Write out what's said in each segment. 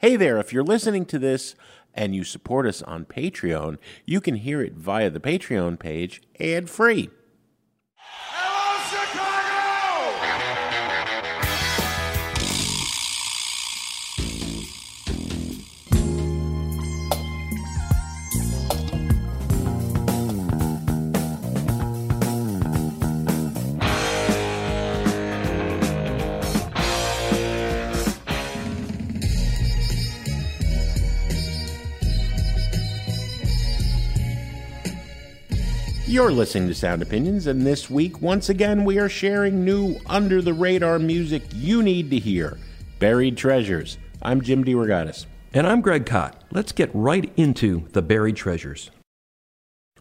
Hey there, if you're listening to this and you support us on Patreon, you can hear it via the Patreon page ad free. You're listening to Sound Opinions, and this week, once again, we are sharing new under the radar music you need to hear Buried Treasures. I'm Jim DeRogatis. And I'm Greg Kot. Let's get right into the buried treasures.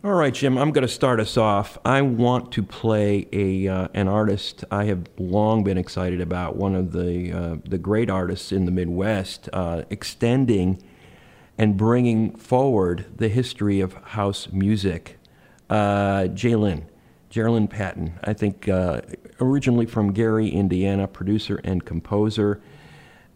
All right, Jim, I'm going to start us off. I want to play a uh, an artist I have long been excited about, one of the uh, the great artists in the Midwest, uh, extending and bringing forward the history of house music. Uh, Jlin, Jerrilynn Patton, I think uh, originally from Gary, Indiana, producer and composer,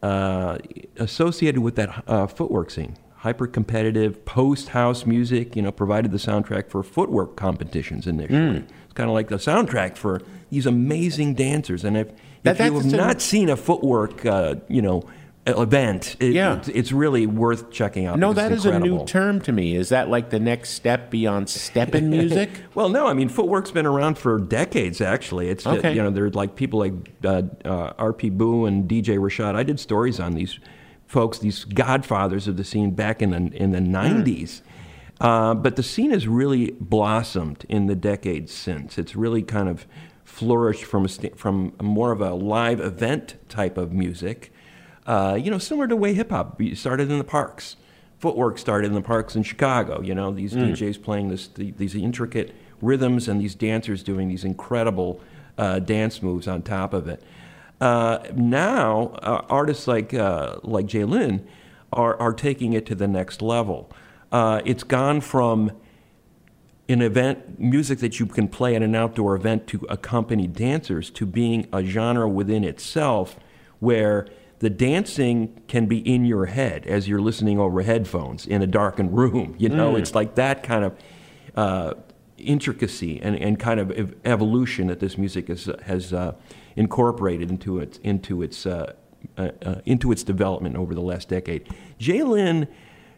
uh, associated with that uh, footwork scene. Hyper competitive post house music, you know, provided the soundtrack for footwork competitions initially. It's kind of like the soundtrack for these amazing dancers. And if, That- if you have not seen a footwork, uh, you know, event, it, Yeah. it's, it's really worth checking out. No, that is a new term to me. Is that like the next step beyond steppin' music? Well, no, I mean footwork's been around for decades. Actually, it's uh, Okay. you know there's like people like uh, uh, R.P. Boo and DJ Rashad. I did stories on these folks, these godfathers of the scene back in the in the '90s. Uh, but the scene has really blossomed in the decades since. It's really kind of flourished from a st- from more of a live event type of music. Uh, you know, similar to the way hip hop started in the parks. Footwork started in the parks in Chicago. You know, these DJs playing this, the, these intricate rhythms and these dancers doing these incredible uh, dance moves on top of it. Uh, now, uh, artists like uh, like Jlin are are taking it to the next level. Uh, it's gone from an event music that you can play at an outdoor event to accompany dancers to being a genre within itself where the dancing can be in your head as you're listening over headphones in a darkened room you know it's like that kind of uh, intricacy and, and kind of ev- evolution that this music has, has uh, incorporated into its into its uh, uh, uh, into its development over the last decade. Jlin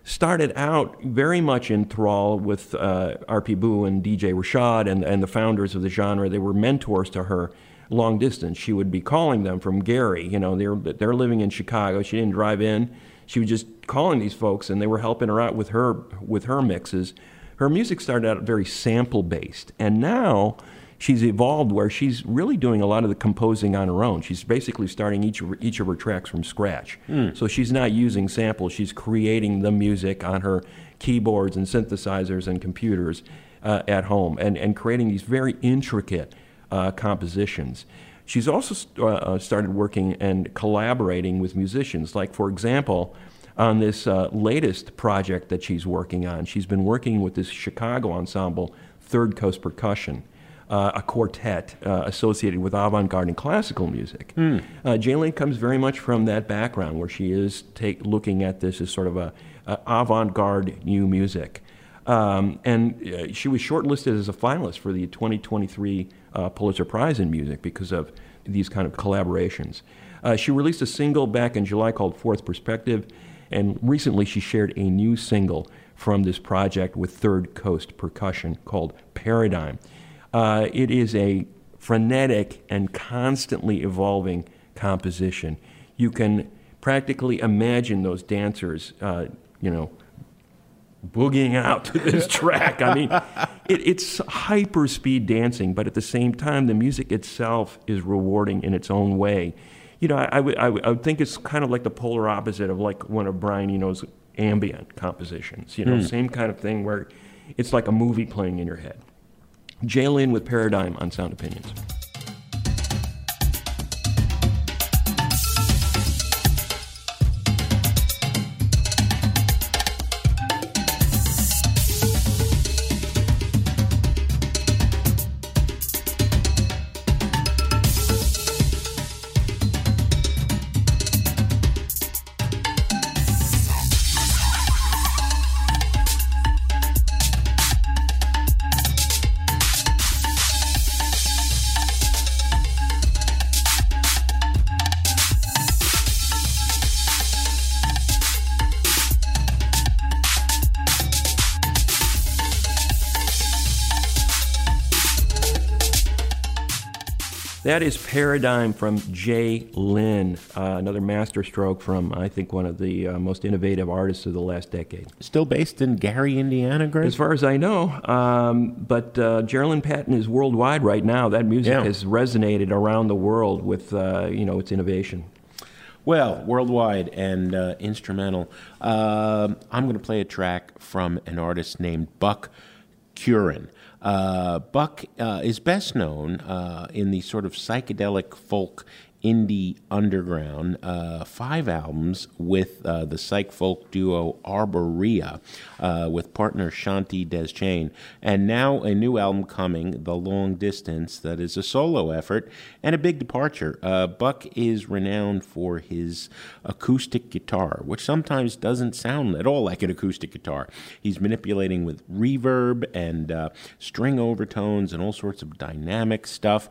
started out very much in thrall with uh, R.P. Boo and DJ Rashad and, and the founders of the genre. They were mentors to her long distance. She would be calling them from Gary. You know, they're, they're living in Chicago. She didn't drive in. She was just calling these folks, and they were helping her out with her with her mixes. Her music started out very sample based, and now she's evolved where she's really doing a lot of the composing on her own. She's basically starting each of, each of her tracks from scratch. So she's not using samples, she's creating the music on her keyboards and synthesizers and computers uh, at home and, and creating these very intricate uh, compositions. She's also st- uh, uh, started working and collaborating with musicians. Like, for example, on this uh, latest project that she's working on, she's been working with this Chicago ensemble, Third Coast Percussion uh, a quartet uh, associated with avant-garde and classical music. Uh, Jlin comes very much from that background, where she is take, looking at this as sort of a, a avant-garde new music. Um, and uh, she was shortlisted as a finalist for the 2023 uh, Pulitzer Prize in Music because of these kind of collaborations. Uh, she released a single back in July called Fourth Perspective, and recently she shared a new single from this project with Third Coast Percussion called Paradigm. Uh, it is a frenetic and constantly evolving composition. You can practically imagine those dancers, uh, you know, boogieing out to this track. I mean, it, it's hyper speed dancing, but at the same time, the music itself is rewarding in its own way. You know, I, I, would, I, would, I would think it's kind of like the polar opposite of like one of Brian Eno's ambient compositions. You know, hmm. same kind of thing where it's like a movie playing in your head. Jlin with Paradigm on Sound Opinions. That is Paradigm from Jlin, uh, another masterstroke from, I think, one of the uh, most innovative artists of the last decade. Still based in Gary, Indiana, Greg? As far as I know. Um, but uh, Jerrilynn Patton is worldwide right now. That music Yeah. has resonated around the world with, uh, you know, its innovation. Well, worldwide and uh, instrumental. Um I'm going to play a track from an artist named Buck Curran. Uh, Buck uh, is best known uh, in the sort of psychedelic folk indie underground. Uh, five albums with uh, the psych folk duo Arborea, uh, with partner Shanti Deschain, and now a new album coming, The Long Distance, that is a solo effort and a big departure. Uh, Buck is renowned for his acoustic guitar, which sometimes doesn't sound at all like an acoustic guitar. He's manipulating with reverb and uh, string overtones and all sorts of dynamic stuff.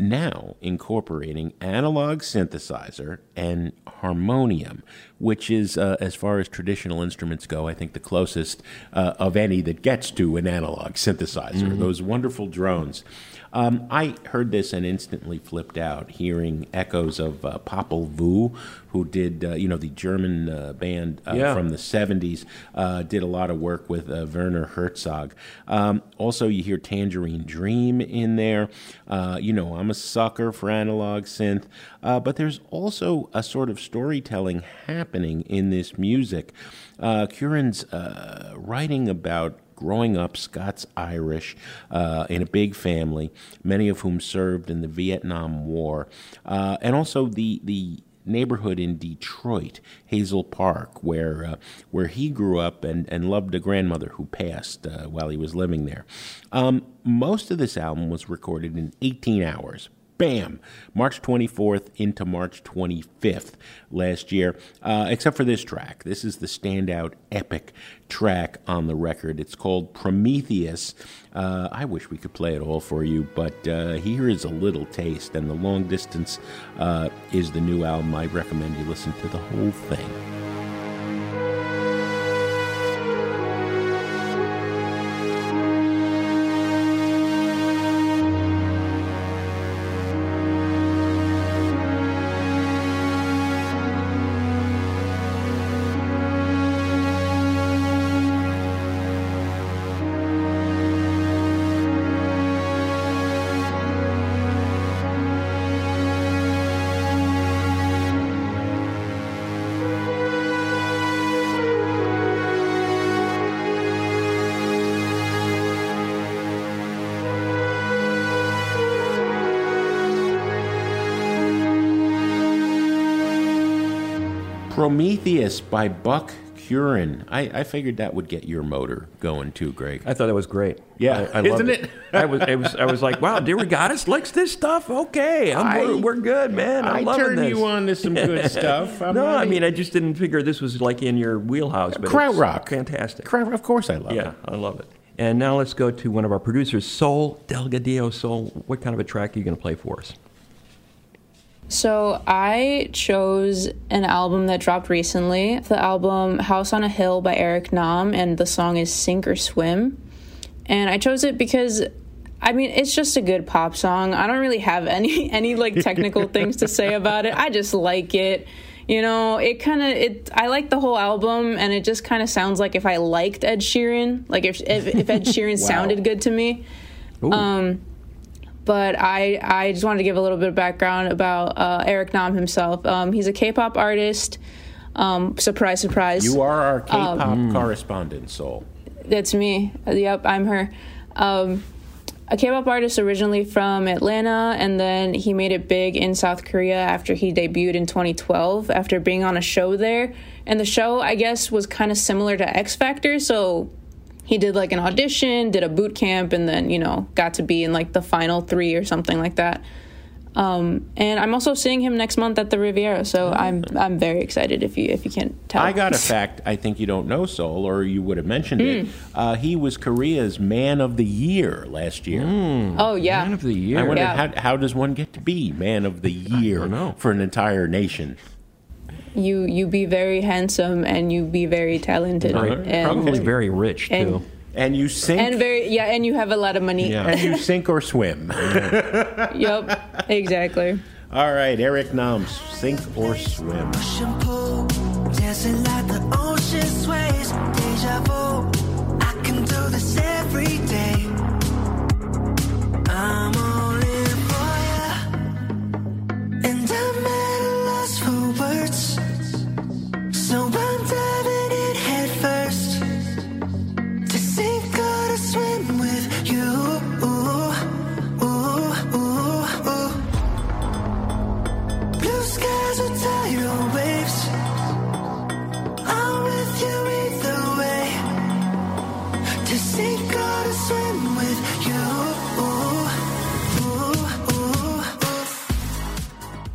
Now incorporating analog synthesizer and harmonium, which is, uh, as far as traditional instruments go, I think the closest uh, of any that gets to an analog synthesizer. Those wonderful drones. Um, I heard this and instantly flipped out, hearing echoes of uh, Popol Vuh, who did, uh, you know, the German uh, band uh, Yeah. from the 70s, uh, did a lot of work with uh, Werner Herzog. Um, also, you hear Tangerine Dream in there. Uh, you know, I'm a sucker for analog synth, uh, but there's also a sort of storytelling happening in this music. Uh, Curran's uh, writing about growing up Scots Irish uh, in a big family, many of whom served in the Vietnam War, uh, and also the the neighborhood in Detroit, Hazel Park, where uh, where he grew up and, and loved a grandmother who passed uh, while he was living there. Um, most of this album was recorded in 18 hours. Bam! March 24th into March 25th last year, uh, except for this track. This is the standout epic track on the record. It's called Prometheus. Uh, I wish we could play it all for you, but uh, here is a little taste, and The Long Distance uh, is the new album. I recommend you listen to the whole thing. Prometheus by Buck Curran. I, I figured that would get your motor going too, Greg. I thought that was great. Yeah, I, I isn't it? I was, I was, I was like, wow, DeRogatis likes this stuff. Okay, I'm, I- we're, we're good, man. I'm I turned this. you on to some good stuff. I'm no, I mean, I just didn't figure this was like in your wheelhouse. But it's Krautrock. fantastic. Kraut- Of course, I love Yeah, it. Yeah, I love it. And now let's go to one of our producers, Sol Delgadillo. Sol, what kind of a track are you going to play for us? So I chose an album that dropped recently. The album House on a Hill by Eric Nam, and the song is Sink or Swim. And I chose it because I mean it's just a good pop song. I don't really have any any like technical things to say about it. I just like it. You know, it kind of it. I like the whole album, and it just kind of sounds like if I liked Ed Sheeran, like if if, if Ed Sheeran sounded good to me Um, but I, I just wanted to give a little bit of background about uh, Eric Nam himself. Um, he's a K-pop artist. Um, surprise, surprise. You are our K-pop correspondent, Sol. That's me. Yep, I'm her. Um, a K-pop artist originally from Atlanta, and then he made it big in South Korea after he debuted in 2012 after being on a show there. And the show, I guess, was kind of similar to X Factor, so he did like an audition, did a boot camp, and then you know got to be in like the final three or something like that. Um, and I'm also seeing him next month at the Riviera, so I'm I'm very excited. If you if you can't tell, I got a fact I think you don't know, Sol, or you would have mentioned it. Hmm. Uh, he was Korea's Man of the Year last year. Oh yeah, Man of the Year. I wonder Yeah. how, how does one get to be Man of the Year for an entire nation? You you be very handsome and you be very talented Uh-huh. and Probably very rich, too. and And you sink. And very yeah, and you have a lot of money. yeah. and you sink or swim. Yep. Exactly. All right, Eric Nam's, sink or swim.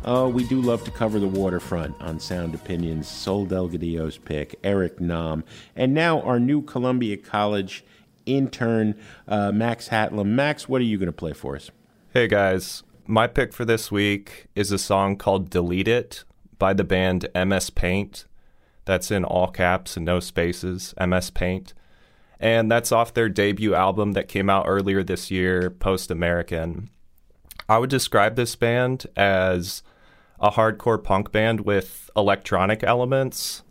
Oh, we do love to cover the waterfront on Sound Opinions. Sol Delgadillo's pick, Eric Nam. And now our new Columbia College intern, uh, Max Hatlam. Max, what are you going to play for us? Hey guys, my pick for this week is a song called Delete It by the band MS Paint. That's in all caps and no spaces, MS Paint. And that's off their debut album that came out earlier this year, Post American. I would describe this band as a hardcore punk band with electronic elements.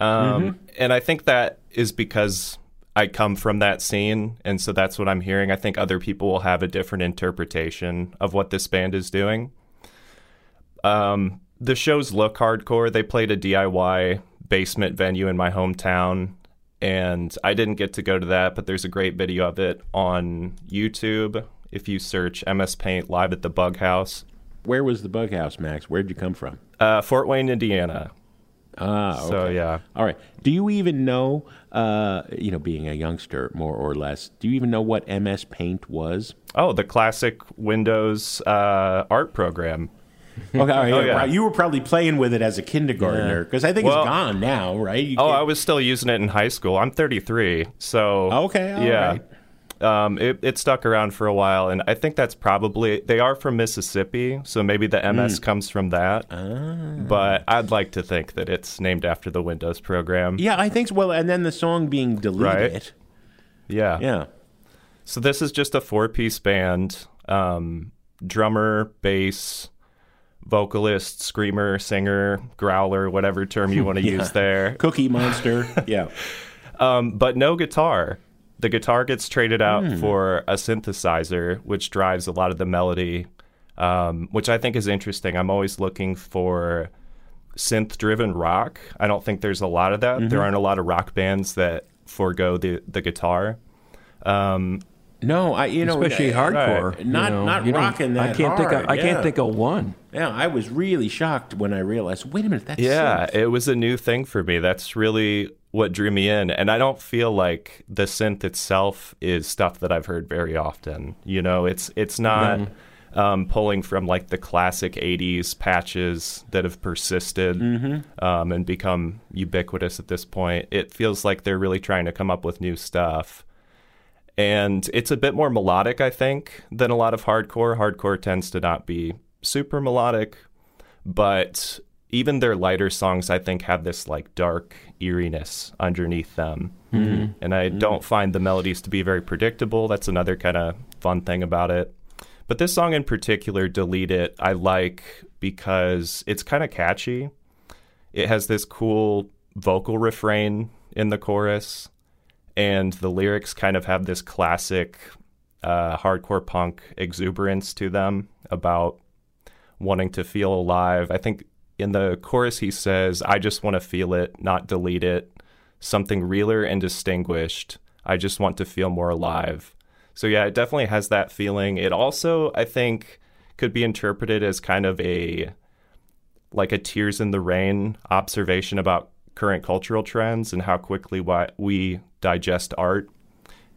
Um, And I think that is because I come from that scene. And so that's what I'm hearing. I think other people will have a different interpretation of what this band is doing. Um, the shows look hardcore. They played a DIY basement venue in my hometown. And I didn't get to go to that, but there's a great video of it on YouTube. If you search MS Paint live at the Bug House, Where was the bug house, Max? Where'd you come from? uh, Fort Wayne, Indiana. Ah, okay. So yeah, All right. Do you even know, uh, you know, being a youngster, more or less, do you even know what MS Paint was? Oh, the classic Windows uh, art program. Okay, all right, Oh, yeah, yeah. right. You were probably playing with it as a kindergartner because I think Well- it's gone now, right? You Oh, can't- I was still using it in high school. I'm 33, so Okay, all yeah. right. Um, it, it stuck around for a while, and I think that's probably they are from Mississippi, so maybe the MS Hmm. comes from that. Ah. But I'd like to think that it's named after the Windows program. Yeah, I think so. Well, and then the song being deleted. Right. Yeah. Yeah. So this is just a four-piece band: um, drummer, bass, vocalist, screamer, singer, growler, whatever term you want to use there. Cookie Monster. yeah. Um, but no guitar. The guitar gets traded out for a synthesizer, which drives a lot of the melody, um, which I think is interesting. I'm always looking for synth driven rock. I don't think there's a lot of that. There aren't a lot of rock bands that forego the, the guitar. Um, No, I you know especially uh, hardcore. you Not- not You don't- rocking I can't think. Of, I yeah. can't think of one. Yeah, I was really shocked when I realized. Wait a minute, that's yeah, synth. it was a new thing for me. That's really what drew me in. And I don't feel like the synth itself is stuff that I've heard very often. You know, it's it's not um, pulling from like the classic '80s patches that have persisted um, and become ubiquitous at this point. It feels like they're really trying to come up with new stuff. And it's a bit more melodic, I think, than a lot of hardcore. Hardcore tends to not be super melodic, but even their lighter songs i think have this like dark eeriness underneath them. And i don't find the melodies to be very predictable. That's another kind of fun thing about it. But this song in particular delete it i like because it's kind of catchy. It has this cool vocal refrain in the chorus and the lyrics kind of have this classic uh, hardcore punk exuberance to them about wanting to feel alive. I think in the chorus he says, I just want to feel it, not delete it. Something realer and distinguished. I just want to feel more alive. So, yeah, it definitely has that feeling. It also, I think, could be interpreted as kind of a like a tears in the rain observation about current cultural trends and how quickly why we digest art.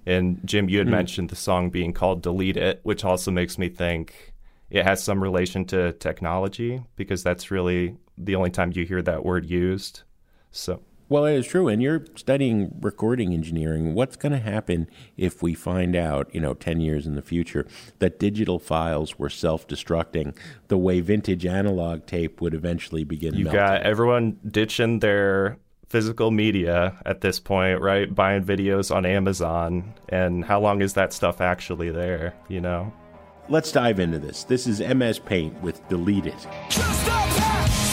And Jim, you had hmm. mentioned the song being called Delete It, which also makes me think it has some relation to technology because that's really the only time you hear that word used. So, Well, it is true. And you're studying recording engineering. What's going to happen if we find out, you know, 10 years in the future, that digital files were self destructing the way vintage analog tape would eventually begin you melting? got everyone ditching their physical media at this point, right? Buying videos on Amazon, and how long is that stuff actually there? You know. Let's dive into this. This is MS Paint with Delete It.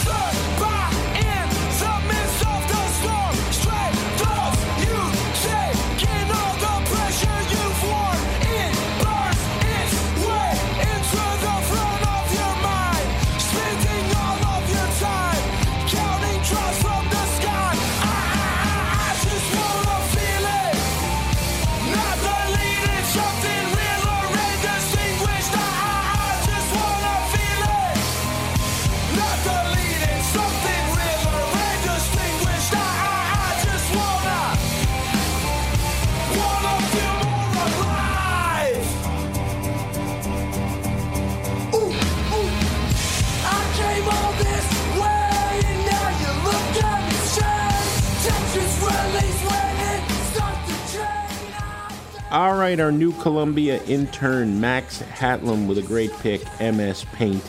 Right, our new Columbia intern, Max Hatlam, with a great pick, MS Paint.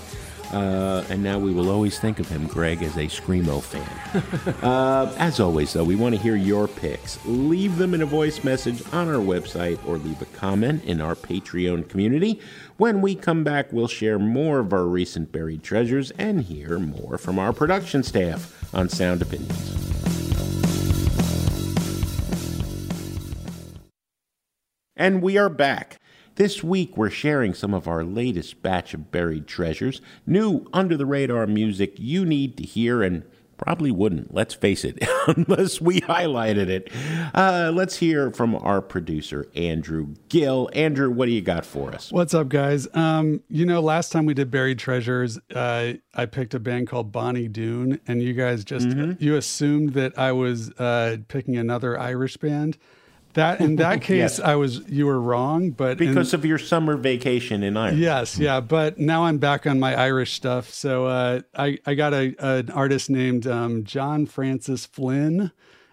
Uh, and now we will always think of him, Greg, as a Screamo fan. uh, as always, though, we want to hear your picks. Leave them in a voice message on our website or leave a comment in our Patreon community. When we come back, we'll share more of our recent buried treasures and hear more from our production staff on Sound Opinions. And we are back. This week, we're sharing some of our latest batch of buried treasures, new under the radar music you need to hear and probably wouldn't, let's face it, unless we highlighted it. Uh, let's hear from our producer, Andrew Gill. Andrew, what do you got for us? What's up, guys? Um, you know, last time we did buried treasures, uh, I picked a band called Bonnie Doon, and you guys just you assumed that I was uh, picking another Irish band. That in that case, Yes. I was you were wrong, but in- Because of your summer vacation in Ireland. Yes, yeah, but now I'm back on my Irish stuff. So uh, I I got a an artist named um, John Francis Flynn,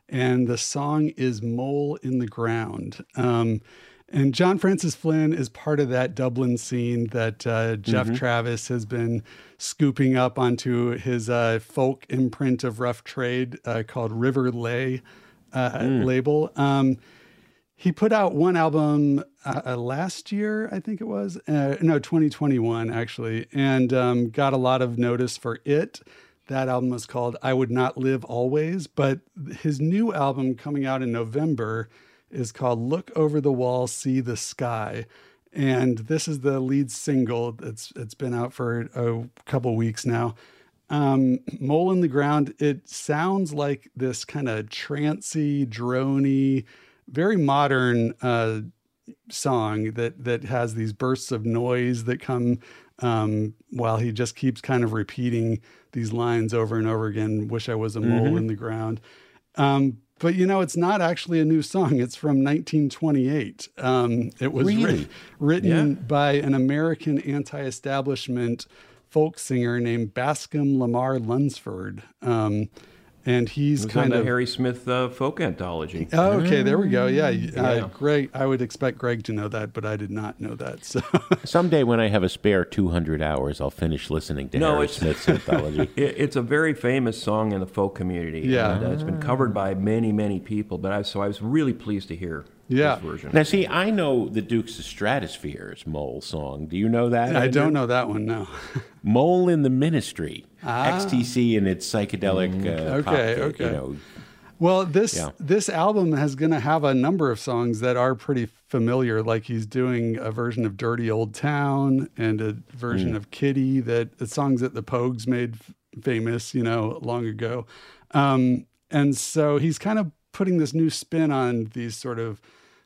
and the song is "Mole in the Ground." Um, and John Francis Flynn is part of that Dublin scene that uh, Geoff Travis has been scooping up onto his uh, folk imprint of rough trade uh, called River Lea uh, label. Um, he put out one album uh, uh, last year, I think it was. Uh, no, 2021 actually, and um, got a lot of notice for it. That album was called "I Would Not Live Always," but his new album coming out in November is called "Look Over the Wall, See the Sky." And this is the lead single. It's it's been out for a couple weeks now. Um, Mole in the Ground. It sounds like this kind of trancy, drony, very modern uh, song that that has these bursts of noise that come um, while he just keeps kind of repeating these lines over and over again. Wish I was a mole in the ground. Um, but you know, it's not actually a new song. It's from 1928. Um, it was Really? writ- written by an American anti-establishment folk singer named Bascom Lamar Lunsford. Um, and he's It was kind the of Harry Smith uh, folk anthology. Oh, okay, there we go. Yeah, uh, Yeah. Greg. I would expect Greg to know that, but I did not know that. So, Someday when I have a spare 200 hours, I'll finish listening to No, Harry it's- Smith's anthology. It, it's a very famous song in the folk community. Yeah. and, uh, it's been covered by many, many people. But I, so I was really pleased to hear Yeah. this version. Now, see, I know the Dukes of Stratosphear's Mole song. Do you know that? I don't know that one. No. Mole in the Ministry. XTC and its psychedelic uh, Ah. Okay, uh, okay. You know, Well, this Yeah. this album is going to have a number of songs that are pretty familiar. Like he's doing a version of "Dirty Old Town" and a version of "Kitty" that the songs that the Pogues made f- famous, you know, long ago. Um, and so he's kind of putting this new spin on these sort of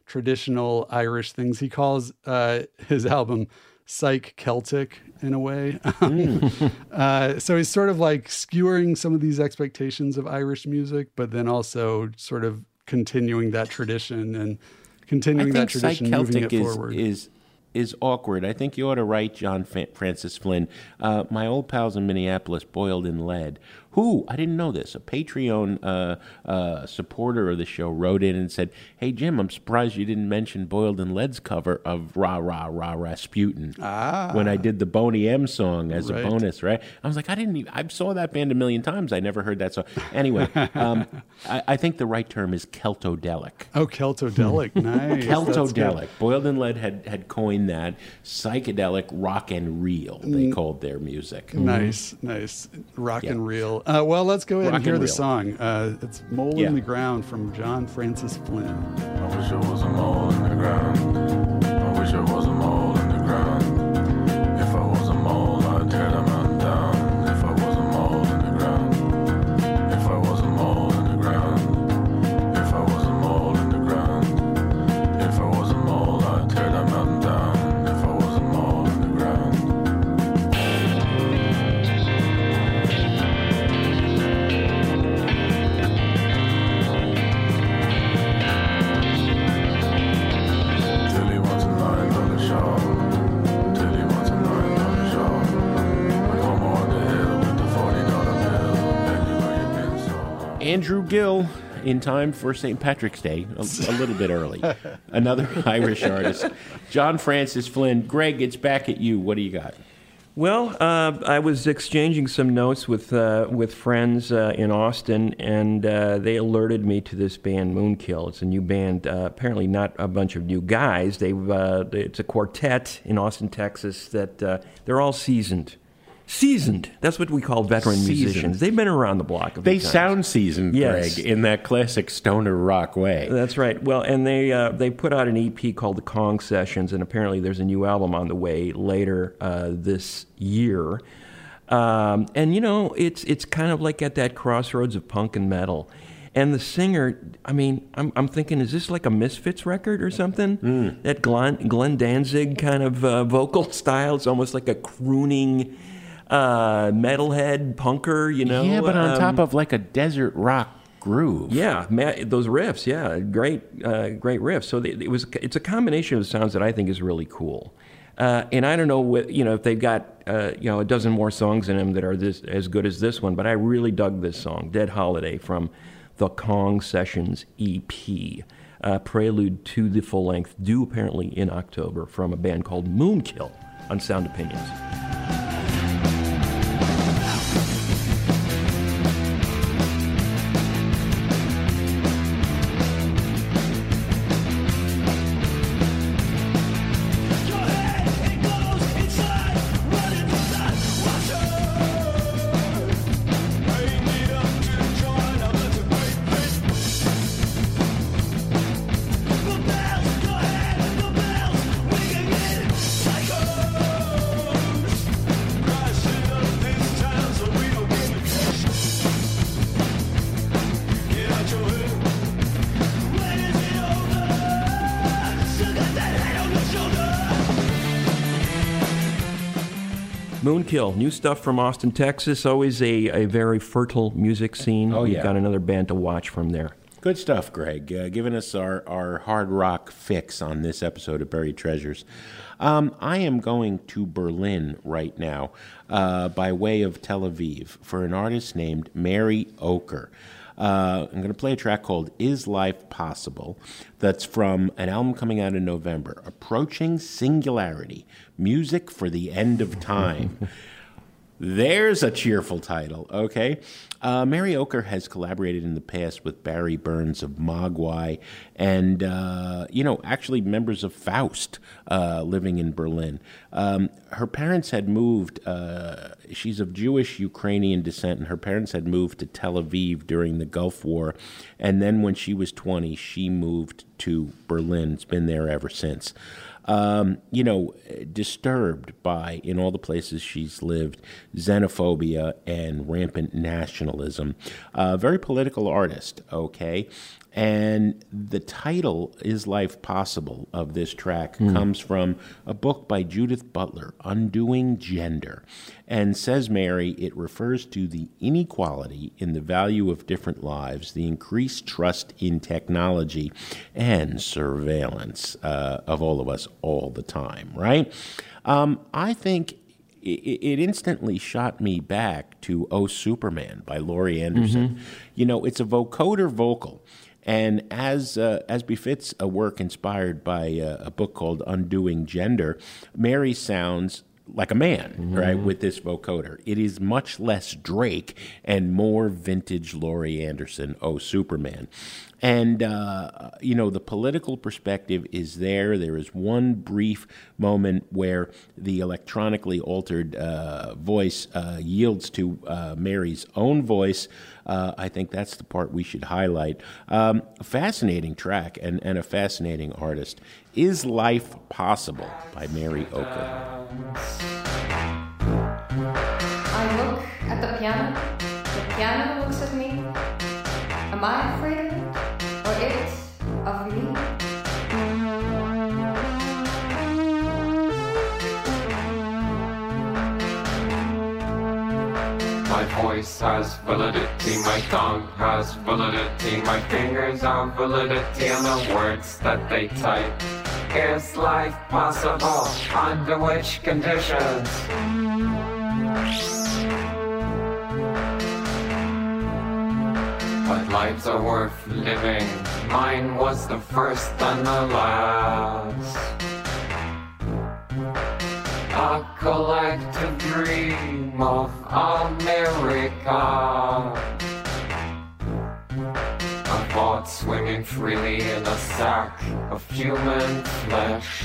traditional Irish things. He calls uh, his album "Psych Celtic" in a way. Uh, so he's sort of like skewering some of these expectations of Irish music, but then also sort of continuing that tradition and continuing that tradition, moving Celtic it is, forward. is is awkward. I think you ought to write John Francis Flynn. Uh, my old pals in Minneapolis, Boiled in Lead, who I didn't know this. A Patreon uh, uh, supporter of the show wrote in and said, "Hey Jim, I'm surprised you didn't mention Boiled in Lead's cover of Rah Rah Rah Rasputin when I did the Boney M song as Right. a bonus." Right? I was like, I didn't. Even, I saw that band a million times. I never heard that song. Anyway, um, I, I think the right term is keltodelic. Oh, Keltodelic. nice. Keltodelic. Boiled in Lead had, had coined that psychedelic rock and reel. They called their music. Nice, nice. Rock. Yeah. and reel. Uh, well, let's go ahead Rock and hear and the reel. song. Uh, it's Mole Yeah. in the Ground from John Francis Flynn. I wish I was a mole in the ground. Andrew Gill, in time for St. Patrick's Day, a, a little bit early. Another Irish artist. John Francis Flynn. Greg, it's back at you. What do you got? Well, uh, I was exchanging some notes with uh, with friends uh, in Austin, and uh, they alerted me to this band Moonkill. It's a new band. Uh, apparently, not a bunch of new guys. They've uh, it's a quartet in Austin, Texas. That uh, they're all seasoned. Seasoned. That's what we call veteran Seasoned. musicians. They've been around the block. A few They times. sound seasoned, Yes. Greg, in that classic stoner rock way. That's right. Well, and they uh, they put out an EP called the Kong Sessions, and apparently there's a new album on the way later uh, this year. Um, and you know, it's it's kind of like at that crossroads of punk and metal. And the singer, I mean, I'm, I'm thinking, is this like a Misfits record or something? That Glenn, Glenn Danzig kind of uh, vocal style. It's almost like a crooning uh, metalhead punker, you know? yeah, but on Um, top of like a desert rock groove. yeah, ma those riffs. Yeah, great, uh, great riffs. So it was. It's a combination of sounds that I think is really cool. Uh, and I don't know what you know if they've got uh, you know a dozen more songs in them that are this as good as this one. But I really dug this song, "Dead Holiday" from the Kong Sessions EP. Uh, prelude to the full length, due apparently in October from a band called Moonkill on Sound Opinions. Moonkill, new stuff from Austin, Texas. Always a, a very fertile music scene. Oh, We've yeah. got another band to watch from there. Good stuff, Greg. Uh, giving us our, our hard rock fix on this episode of Buried Treasures. Um, I am going to Berlin right now uh, by way of Tel Aviv for an artist named Mary Ocher. Uh, I'm going to play a track called Is Life Possible? That's from an album coming out in November Approaching Singularity Music for the End of Time. There's a cheerful title, okay? Uh, Mary Ocher has collaborated in the past with Barry Burns of Mogwai and, uh, you know, actually members of Faust uh, living in Berlin. Um, her parents had moved, uh, she's of Jewish Ukrainian descent, and her parents had moved to Tel Aviv during the Gulf War. And then when she was 20, she moved to Berlin. It's been there ever since um, you know, disturbed by, in all the places she's lived, xenophobia and rampant nationalism. A very political artist, okay? And the title, Is Life Possible, of this track comes from a book by Judith Butler, Undoing Gender. And says Mary, it refers to the inequality in the value of different lives, the increased trust in technology, and surveillance uh, of all of us all the time, right? Um, I think it, it instantly shot me back to "Oh Superman" by Laurie Anderson. You know, it's a vocoder vocal. And as uh, as befits a work inspired by uh, a book called Undoing Gender, Mary sounds like a man, right, with this vocoder. It is much less Drake and more vintage Laurie Anderson, Oh Superman. And, uh, you know, the political perspective is there. There is one brief moment where the electronically altered uh, voice uh, yields to uh, Mary's own voice. Uh, I think that's the part we should highlight. Um, fascinating track and, and a fascinating artist. Is Life Possible by Mary Ocher. I look at the piano. The piano looks at me. Am I afraid of? It of me? My voice has validity, my tongue has validity, my fingers have validity, and the words that they type. Is life possible? Under which conditions? Lives are worth living. Mine was the first and the last. A collective dream of America. A thought swimming freely in a sack of human flesh.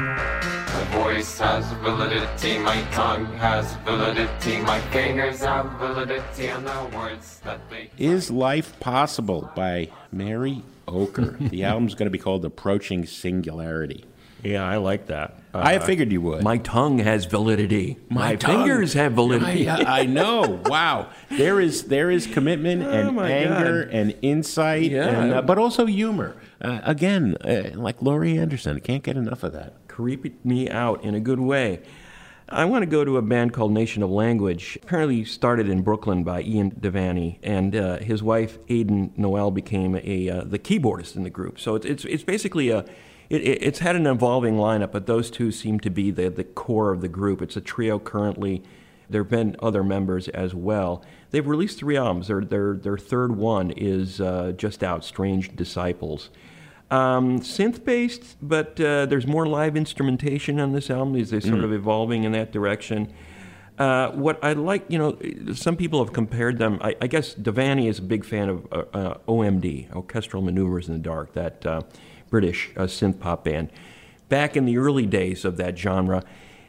My voice has validity, my tongue has validity, my fingers have validity, and the words that they. Is Life Possible by Mary Ocher. the album's going to be called Approaching Singularity. Yeah, I like that. I Uh, figured you would. My tongue has validity. My, tongue- fingers have validity. I, I know. Wow. There is there is commitment and Oh, my anger God. and insight, Yeah. and, uh, but also humor. Uh, again, uh, like Laurie Anderson, I can't get enough of that. Creeped me out in a good way. I want to go to a band called Nation of Language. Apparently started in Brooklyn by Ian Devaney, and uh, his wife Aidan Noell became a uh, the keyboardist in the group. So it's it's, it's basically a it- it's had an evolving lineup, but those two seem to be the the core of the group. It's a trio currently. There have been other members as well. They've released three albums. Their their their third one is uh, just out, Strange Disciples. Um, synth based, but uh, there's more live instrumentation on this album. They're sort of evolving in that direction. Uh, what I like, you know, some people have compared them. I, I guess Devaney is a big fan of uh, uh, OMD, Orchestral Maneuvers in the Dark, that uh, British uh, synth pop band, back in the early days of that genre.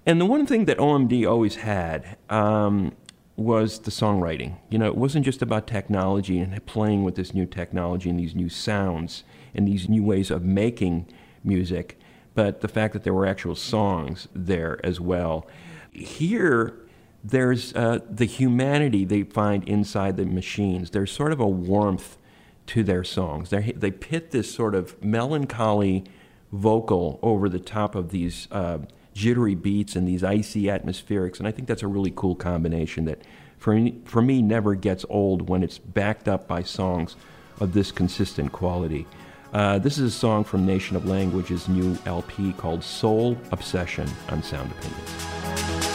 And the one thing that OMD always had um, was the songwriting. You know, it wasn't just about technology and playing with this new technology and these new sounds and these new ways of making music, but the fact that there were actual songs there as well. Here, there's uh, the humanity they find inside the machines. There's sort of a warmth to their songs. They they pit this sort of melancholy vocal over the top of these uh, jittery beats and these icy atmospherics, and I think that's a really cool combination that, for me, for me, never gets old when it's backed up by songs of this consistent quality. Uh, this is a song from Nation of Language's new LP called Sole Obsession on Sound Opinions.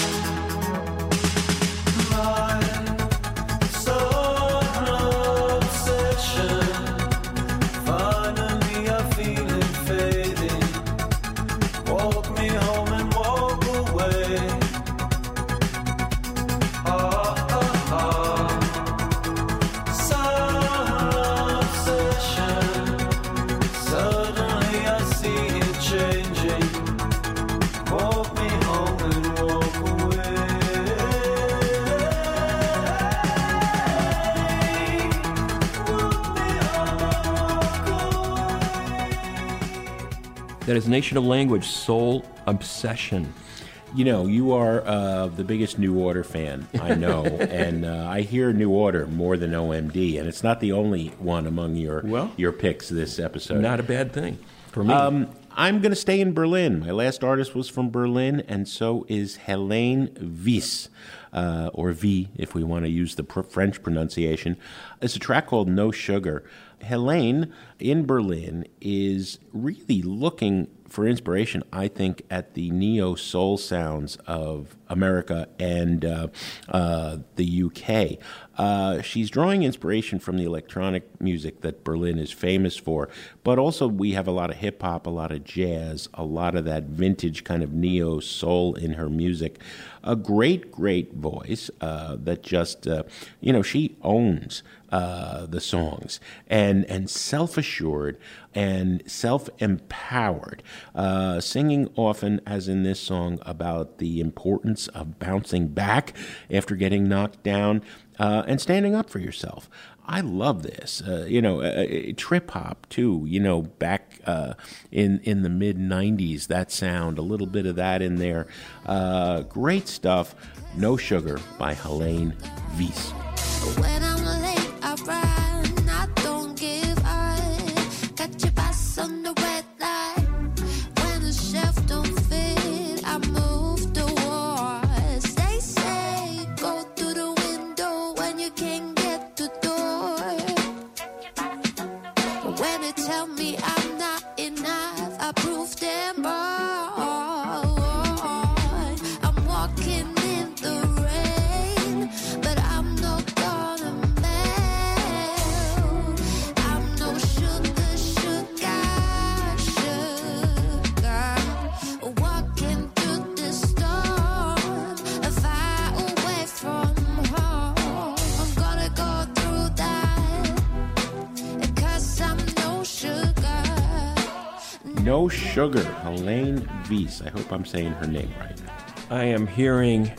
That is Nation of Language, Sole Obsession. You know, you are uh, the biggest New Order fan I know, and uh, I hear New Order more than OMD, and it's not the only one among your Well, your picks this episode. Not a bad thing for me. Um, I'm going to stay in Berlin. My last artist was from Berlin, and so is Helaine Wies, uh, or V, if we want to use the pr- French pronunciation. It's a track called No Sugar. Helaine in Berlin is really looking for inspiration, I think, at the neo soul sounds of America and uh, uh, the UK. Uh, she's drawing inspiration from the electronic music that Berlin is famous for, but also we have a lot of hip hop, a lot of jazz, a lot of that vintage kind of neo soul in her music. A great, great voice uh, that just, uh, you know, she owns uh, the songs and and self assured and self empowered, uh, singing often, as in this song, about the importance of bouncing back after getting knocked down uh, and standing up for yourself. I love this. Uh, you know, uh, uh, trip hop too. You know, back uh, in in the mid '90s, that sound, a little bit of that in there. Uh, great stuff. No Sugar by Helaine Weiss. Sugar, Helaine Weiss. I hope I'm saying her name right. I am hearing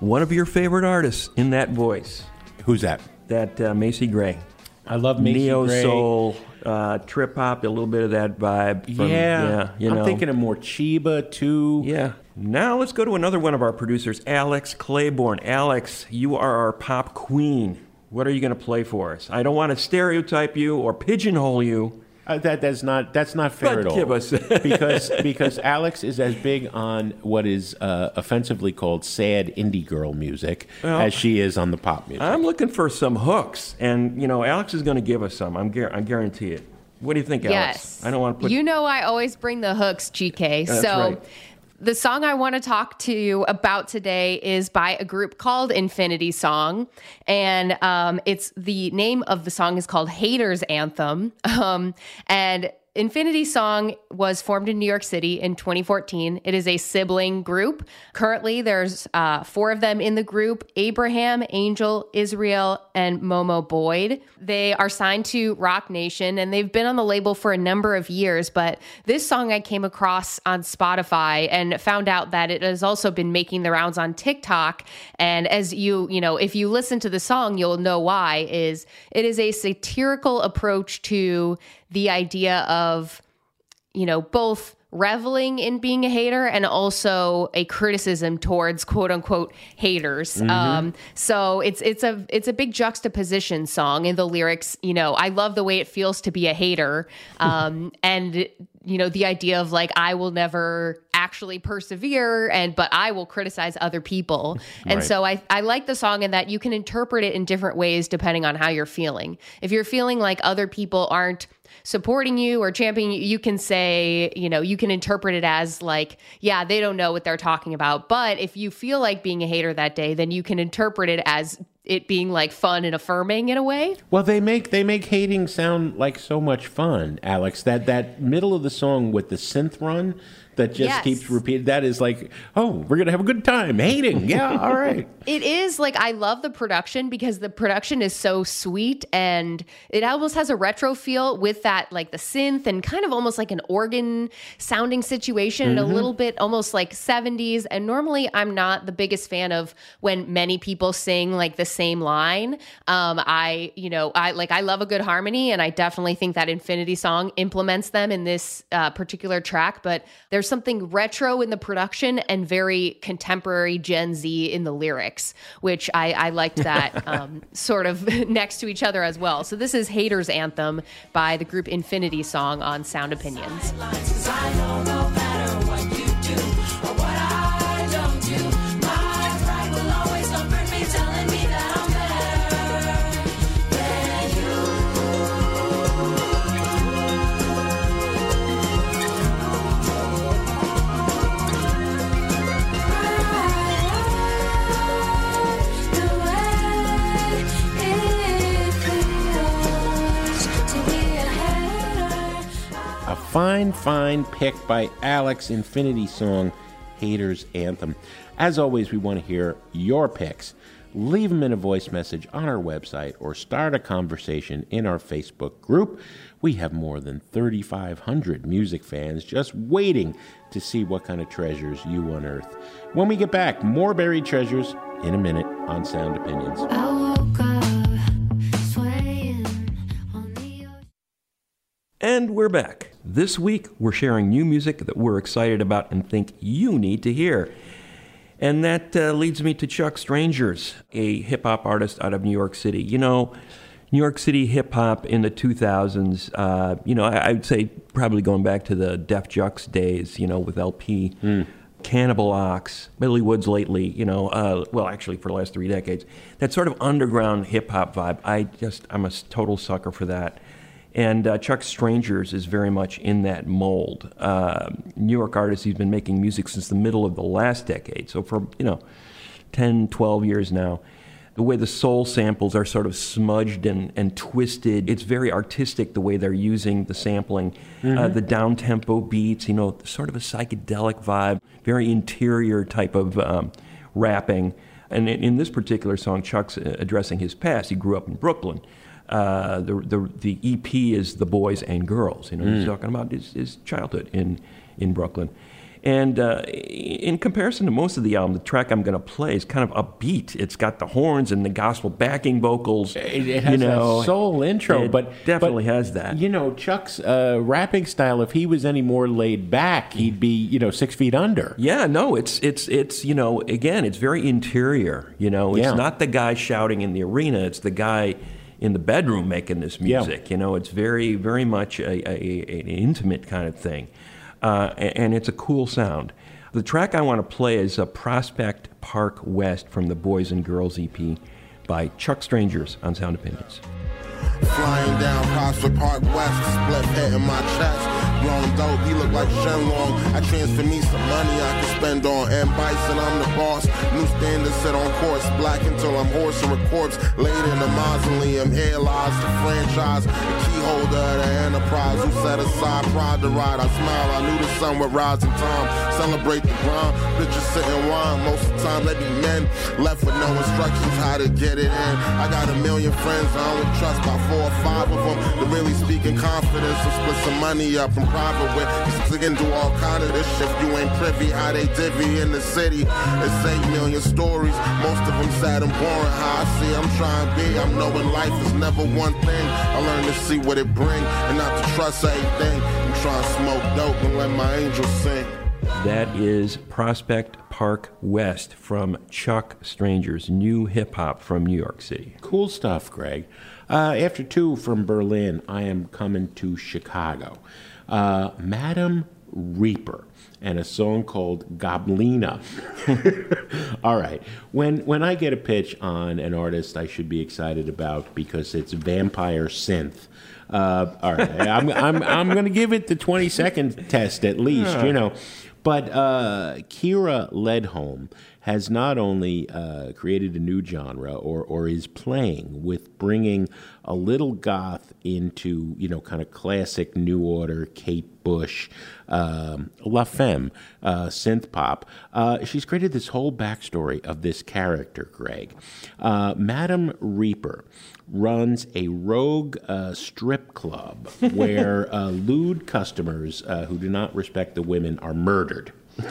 one of your favorite artists in that voice. Who's that? That uh, Macy Gray. I love Macy Neo Gray. soul, uh, trip hop, a little bit of that vibe. From, yeah, you I'm know. thinking of Morcheeba too. Yeah. Now let's go to another one of our producers, Alex Claiborne. Alex, you are our pop queen. What are you going to play for us? I don't want to stereotype you or pigeonhole you. Uh, that that's not that's not fair But at all. us- because because Alex is as big on what is uh, offensively called sad indie girl music Well, as she is on the pop music. I'm looking for some hooks, and you know, Alex is going to give us some. I'm, guar- I guarantee it. What do you think, Alex? Yes. I don't want to put. You know, I always bring the hooks, GK. That's so. right. The song I want to talk to you about today is by a group called Infinity Song, and um, it's the name of the song is called Haters Anthem. Um, and Infinity Song was formed in New York City in 2014. It is a sibling group. Currently, there's uh, four of them in the group Abraham, Angel, Israel, and Momo Boyd. They are signed to Roc Nation and they've been on the label for a number of years. But this song I came across on Spotify and found out that it has also been making the rounds on TikTok. And as you, you know, if you listen to the song, you'll know why, is it is a satirical approach to the idea of you know, both reveling in being a hater and also a criticism towards quote unquote haters. Um, so it's it's a it's a big juxtaposition song in the lyrics. You know, I love the way it feels to be a hater, um, and you know the idea of like I will never actually persevere and but I will criticize other people. And Right. so I I like the song in that you can interpret it in different ways depending on how you're feeling. If you're feeling like other people aren't supporting you or championing you, you can say, you know, you can interpret it as like, yeah, they don't know what they're talking about. But if you feel like being a hater that day, then you can interpret it as it being like fun and affirming in a way. Well, they make they make hating sound like so much fun, Alex. That that middle of the song with the synth run that just Yes. keeps repeating. That is like, oh, we're gonna have a good time hating. Yeah, all right. It is like I love the production because the production is so sweet and it almost has a retro feel with that like the synth and kind of almost like an organ sounding situation and a little bit almost like 70s and normally I'm not the biggest fan of when many people sing like the same line. Um I, you know, I like I love a good harmony and I definitely think that Infinity song implements them in this uh, particular track, but there's something retro in the production and very contemporary Gen Z in the lyrics, which I, I liked that um, sort of next to each other as well. So this is Haters Anthem by the group Infinity Song on Sound Opinions. Fine, fine pick by Alex Infinity Song, Haters Anthem. As always, we want to hear your picks. Leave them in a voice message on our website or start a conversation in our Facebook group. We have more than 3,500 music fans just waiting to see what kind of treasures you unearth. When we get back, more buried treasures in a minute on Sound Opinions. And we're back. This week, we're sharing new music that we're excited about and think you need to hear. And that uh, leads me to Chuck Strangers, a hip hop artist out of New York City. You know, New York City hip hop in the 2000s, uh, you know, I, I'd say probably going back to the Def Jux days, you know, with El-P, Cannibal Ox, Billy Woods lately, you know, uh, well, actually for the last three decades. That sort of underground hip hop vibe, I just, I'm a total sucker for that. And uh, Chuck Strangers is very much in that mold. Uh, New York artist, he's been making music since the middle of the last decade. So for, you know, 10, 12 years now. The way the soul samples are sort of smudged and, and twisted. It's very artistic the way they're using the sampling. Uh, the down tempo beats, you know, sort of a psychedelic vibe, very interior type of um, rapping. And in, in this particular song, Chuck's uh, addressing his past. He grew up in Brooklyn. Uh, the, the, the EP is The Boys and Girls. You know, he's talking about his, his childhood in, in Brooklyn. And uh, in comparison to most of the album, the track I'm going to play is kind of upbeat. It's got the horns and the gospel backing vocals. It, it has you know, that soul intro, it but definitely but, has that. You know, Chuck's uh, rapping style. If he was any more laid back, he'd be you know six feet under. Yeah, no, it's it's it's you know again, it's very interior. You know, it's Yeah. not the guy shouting in the arena; it's the guy in the bedroom making this Yeah. music. You know, it's very very much a, a, an intimate kind of thing, uh, a- and it's a cool sound. The track I want to play is a Prospect Park West from the Boys and Girls EP by Chuck Strangers on Sound Opinions. Flying down Prospect Park West, split pit in my chest. Blowing dope, he look like Shenlong. I transfer me some money I can spend on M. Bison, I'm the boss. New standards set on course. Black until I'm horsing a corpse. Laid in the mausoleum, here lies the franchise. The key holder of the enterprise. Who set aside pride to ride. I smile, I knew the sun would rise in time. Celebrate the grind. Bitches sitting wine. Most of the time, they be men. Left with no instructions how to get it in. I got a million friends, I only trust about four or five of them. To really speak in confidence and split some money up in private with. You can do all kind of this shit. You ain't privy how they divvy in the city. It's eight million stories. Most of them sad and boring. How I see I'm trying to be. I'm knowing life is never one thing. I learn to see what it bring and not to trust everything. I'm trying to smoke dope and let my angels sing. That is Prospect Park West from Chuck Strangers, new hip hop from New York City. Cool stuff, Greg. Uh, after two from Berlin, I am coming to Chicago. Uh, Madam Reaper and a song called Goblina. All right. When when I get a pitch on an artist I should be excited about because it's vampire synth. Uh, all right. I'm I'm I'm going to give it the 20 second test at least, you know. But uh, Kira Ledholm has not only uh, created a new genre or, or is playing with bringing a little goth into, you know, kind of classic New Order, Kate Bush, um, La Femme, uh, synth pop. Uh, she's created this whole backstory of this character, Greg. Uh, Madam Reaper runs a rogue uh, strip club where uh, lewd customers uh, who do not respect the women are murdered. All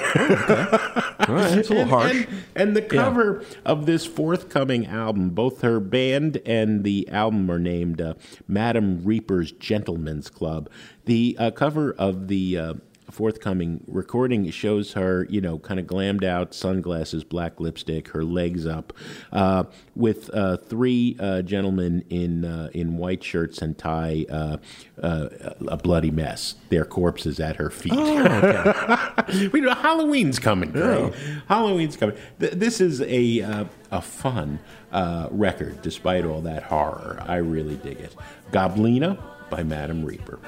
right, it's a little And- harsh. And, and the cover of this forthcoming album, both her band and the album are named uh, Madam Reaper's Gentlemen's Club. The uh, cover of the uh, forthcoming recording shows her, you know, kind of glammed out, sunglasses, black lipstick, her legs up, uh, with uh, three uh, gentlemen in uh, in white shirts and tie, uh, uh, a bloody mess. Their corpses at her feet. we know Halloween's coming, Greg. Halloween's coming. Th- this is a uh, a fun uh, record, despite all that horror. I really dig it. Goblina by Madame Reaper.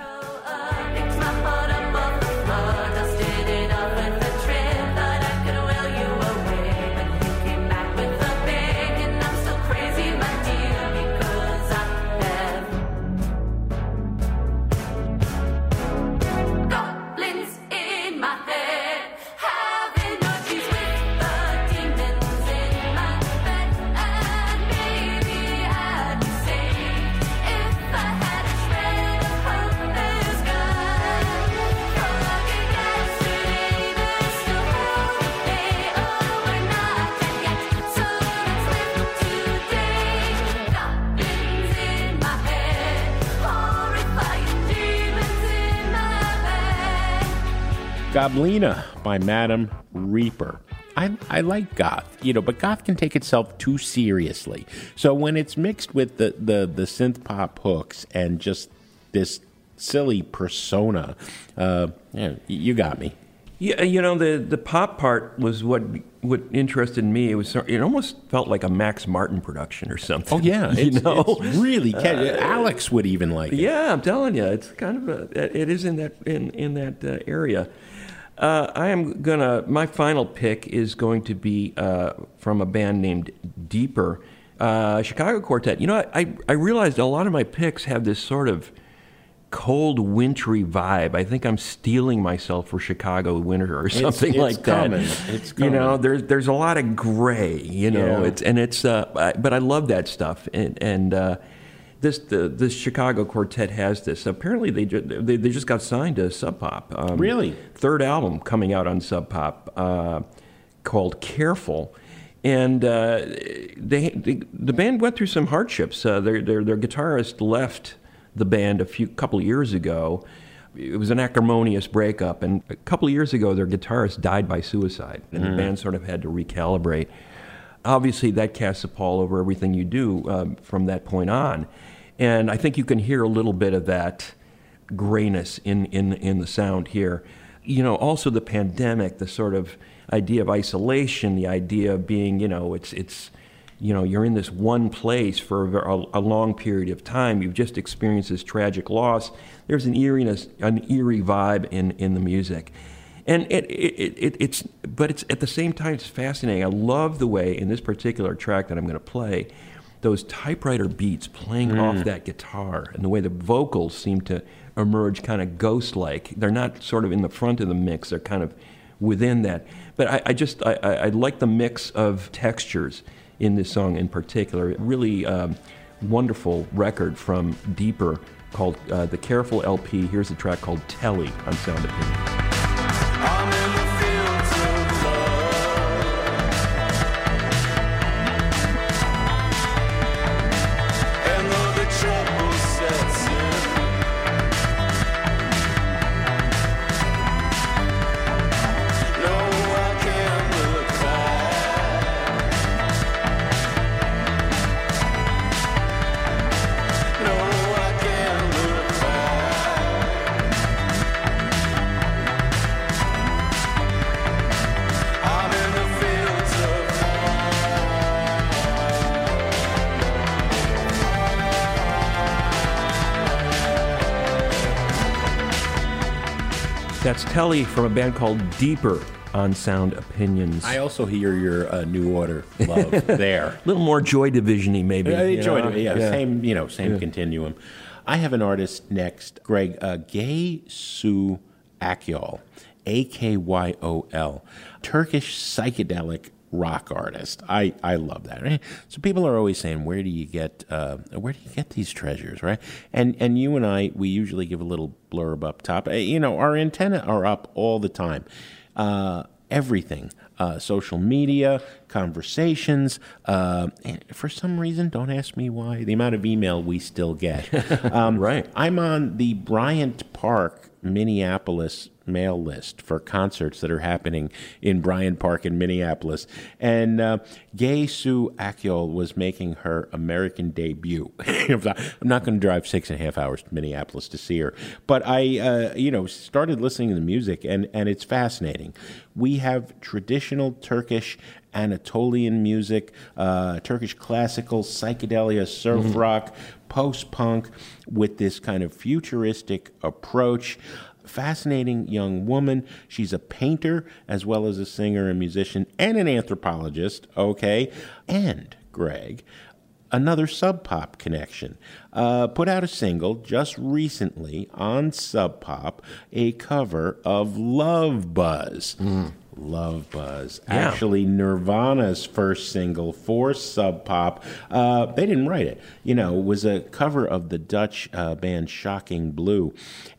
Goblina by Madame Reaper. I, I like goth, you know, but goth can take itself too seriously. So when it's mixed with the, the, the synth pop hooks and just this silly persona, uh, yeah, you got me. Yeah, you know the the pop part was what what interested me. It was it almost felt like a Max Martin production or something. Oh yeah, you it's, know, it's really ca- Alex would even like it. Yeah, I'm telling you, it's kind of a, it is in that in in that uh, area. Uh, I am gonna. My final pick is going to be uh, from a band named Deeper, uh, Chicago Quartet. You know, I I realized a lot of my picks have this sort of cold, wintry vibe. I think I'm steeling myself for Chicago winter or something it's like coming. that. It's You know, there's there's a lot of gray. You know, Yeah. it's and it's. Uh, I, but I love that stuff, and and. This the this Chicago quartet has this. Apparently, they ju- they, they just got signed to Sub Pop. Um, Really? Third album coming out on Sub Pop uh, called Careful, and uh, they, they the band went through some hardships. Uh, their, their their guitarist left the band a few couple of years ago. It was an acrimonious breakup, and a couple of years ago, their guitarist died by suicide, and the Mm. band sort of had to recalibrate obviously that casts a pall over everything you do um, from that point on. And I think you can hear a little bit of that grayness in, in, in the sound here. You know, also the pandemic, the sort of idea of isolation, the idea of being, you know, it's, it's, you know, you're in this one place for a, a, long period of time. You've just experienced this tragic loss. There's an eeriness, an eerie vibe in, in the music and it, it, it, it's but it's at the same time it's fascinating i love the way in this particular track that i'm going to play those typewriter beats playing Mm. off that guitar and the way the vocals seem to emerge kind of ghost like they're not sort of in the front of the mix. They're kind of within that. But i, I just I, I, I like the mix of textures in this song in particular. Really um, wonderful record from deeper called uh, the careful lp here's a track called telly on sound opinion That's Telly from a band called Deeper on Sound Opinions. I also hear your uh, New Order love there. a little more Joy Division-y, maybe. Enjoyed know? it. Yeah, Yeah. same. You know, same Yeah. continuum. I have an artist next, Greg uh, Gaye Su Akyol, A K Y O L, Turkish psychedelic rock artist. I, I love that. Right? So people are always saying, where do you get uh, where do you get these treasures, right? And and you and I, we usually give a little blurb up top. Uh, You know, our antenna are up all the time. Uh, everything. Uh, social media, conversations. Uh, and for some reason, don't ask me why. The amount of email we still get. Um, right. I'm on the Bryant Park, Minneapolis mail list for concerts that are happening in Bryant Park in Minneapolis. And uh, Gaye Su Akyol was making her American debut. I'm not going to drive six and a half hours to Minneapolis to see her. But I, uh, you know, started listening to the music, and, and it's fascinating. We have traditional Turkish Anatolian music, uh, Turkish classical, psychedelia, surf Mhm. rock, post punk with this kind of futuristic approach. Fascinating young woman. She's a painter as well as a singer and musician and an anthropologist, okay? And, Greg, another Sub Pop connection. Uh, put out a single just recently on Sub Pop, a cover of Love Buzz. Love Buzz. Yeah. Actually, Nirvana's first single for Sub Pop. Uh, they didn't write it. You know, was a cover of the Dutch uh, band Shocking Blue.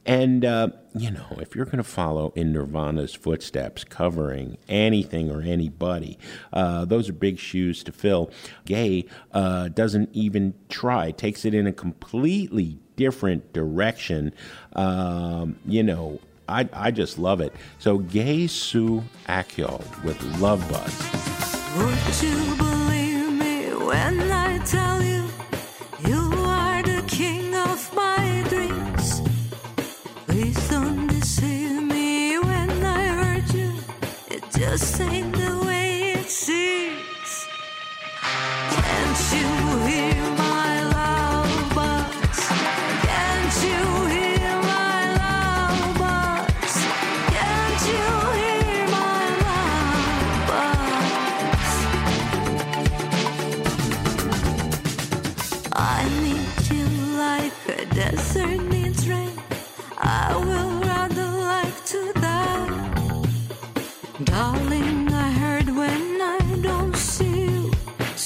And, uh, you know, if you're going to follow in Nirvana's footsteps, covering anything or anybody, uh, those are big shoes to fill. Gaye uh, doesn't even try, takes it in a completely different direction. Um, you know, I, I just love it. So, Gaye Su Akyol with Love Buzz. Would you believe me when I tell you you are the king of my dreams? Please don't deceive me when I hurt you. It just ain't the way it seems. Can't you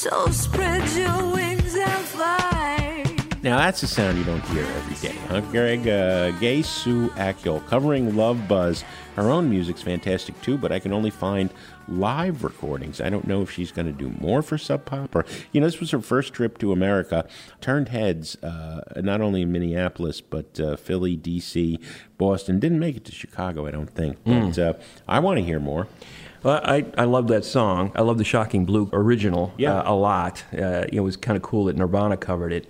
So spread your wings and fly. Now, that's a sound you don't hear every day, huh, Greg? Uh, Gaye Su Akyol covering Love Buzz. Her own music's fantastic too, but I can only find live recordings. I don't know if she's going to do more for Sub Pop or, you know, this was her first trip to America. Turned heads uh, not only in Minneapolis, but uh, Philly, D.C., Boston. Didn't make it to Chicago, I don't think. But uh, I want to hear more. Well, I, I love that song. I love the Shocking Blue original Yeah. uh, a lot. Uh, it was kind of cool that Nirvana covered it.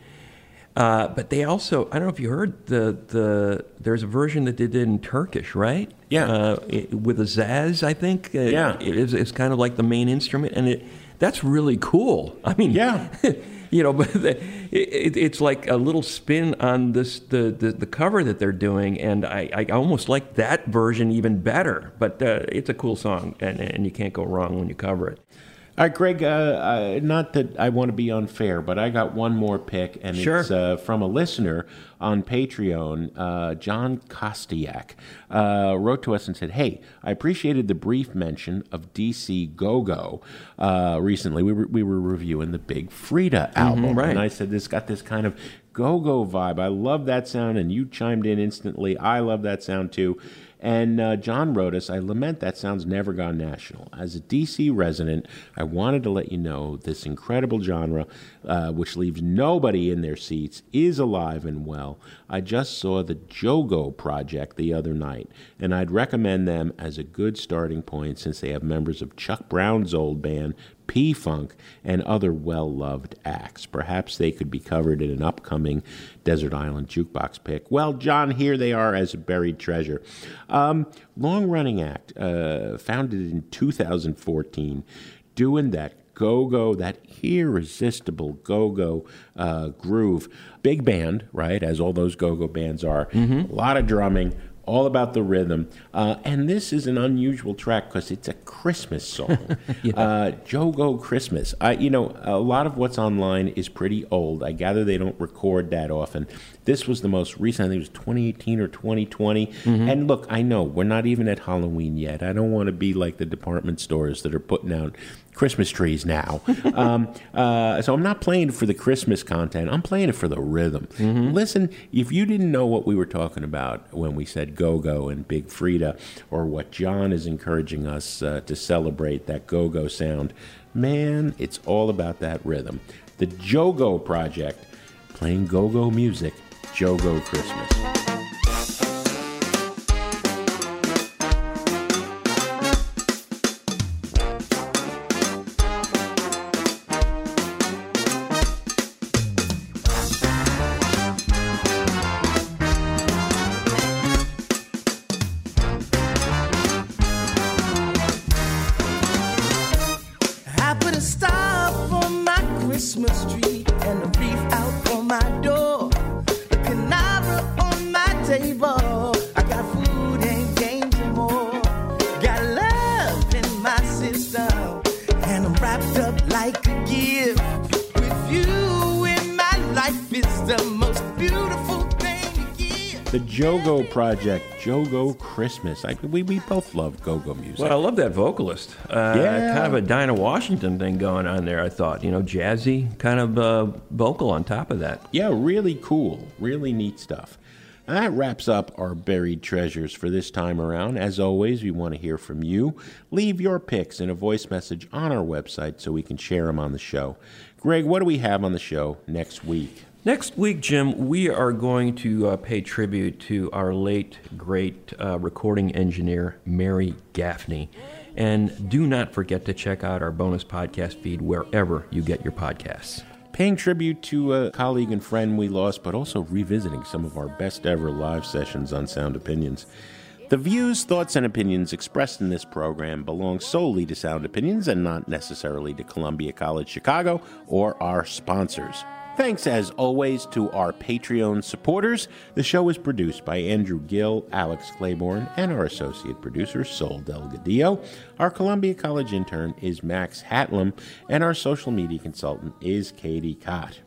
Uh, but they also, I don't know if you heard the the there's a version that they did in Turkish, right? Yeah. uh, it- with a saz, I think. Uh, Yeah. it is, it's kind of like the main instrument, and it that's really cool. I mean, Yeah. you know, but the, it, it's like a little spin on this the, the, the cover that they're doing, and I, I almost like that version even better. But uh, it's a cool song, and, and you can't go wrong when you cover it. All right, Greg, uh, uh, not that I want to be unfair, but I got one more pick, and Sure. it's uh, from a listener on Patreon, uh, John Kostiak, uh, wrote to us and said, Hey, I appreciated the brief mention of DC Go Go uh, recently. We were, we were reviewing the Big Freedia album, right. and I said, This got this kind of go go vibe. I love that sound, and you chimed in instantly. I love that sound too. And uh, John wrote us, I lament that sound's never gone national. As a DC resident, I wanted to let you know this incredible genre, uh, which leaves nobody in their seats, is alive and well. I just saw the Jogo Project the other night, and I'd recommend them as a good starting point since they have members of Chuck Brown's old band, P Funk, and other well loved acts. Perhaps they could be covered in an upcoming Desert Island Jukebox pick. Well, John, here they are as a buried treasure. Um, Long running act, uh, founded in 2014, doing that go go, that irresistible go go uh, groove. Big band, right? As all those go go bands are. A lot of drumming. All about the rhythm, uh, and this is an unusual track because it's a Christmas song. uh, Jogo Christmas. I, you know, a lot of what's online is pretty old. I gather they don't record that often. This was the most recent. I think it was 2018 or 2020. And look, I know we're not even at Halloween yet. I don't want to be like the department stores that are putting out Christmas trees now. um, uh, so I'm not playing for the Christmas content. I'm playing it for the rhythm. Listen, if you didn't know what we were talking about when we said Go Go and Big Freedia, or what John is encouraging us uh, to celebrate that Go Go sound, man, it's all about that rhythm. The Jogo Project, playing Go Go music, Jogo Christmas. Christmas tree and a wreath out on my door. A canara on my table. The Jogo Project, Jogo Christmas. I, we, we both love go go music. Well, I love that vocalist. Uh, Yeah. Kind of a Dinah Washington thing going on there, I thought. You know, jazzy kind of uh, vocal on top of that. Yeah, really cool. Really neat stuff. And that wraps up our buried treasures for this time around. As always, we want to hear from you. Leave your picks in a voice message on our website so we can share them on the show. Greg, what do we have on the show next week? Next week, Jim, we are going to uh, pay tribute to our late, great uh, recording engineer, Mary Gaffney. And do not forget to check out our bonus podcast feed wherever you get your podcasts. Paying tribute to a colleague and friend we lost, but also revisiting some of our best ever live sessions on Sound Opinions. The views, thoughts, and opinions expressed in this program belong solely to Sound Opinions and not necessarily to Columbia College Chicago or our sponsors. Thanks, as always, to our Patreon supporters. The show is produced by Andrew Gill, Alex Claiborne, and our associate producer, Sol Delgadillo. Our Columbia College intern is Max Hatlam, and our social media consultant is Katie Cott.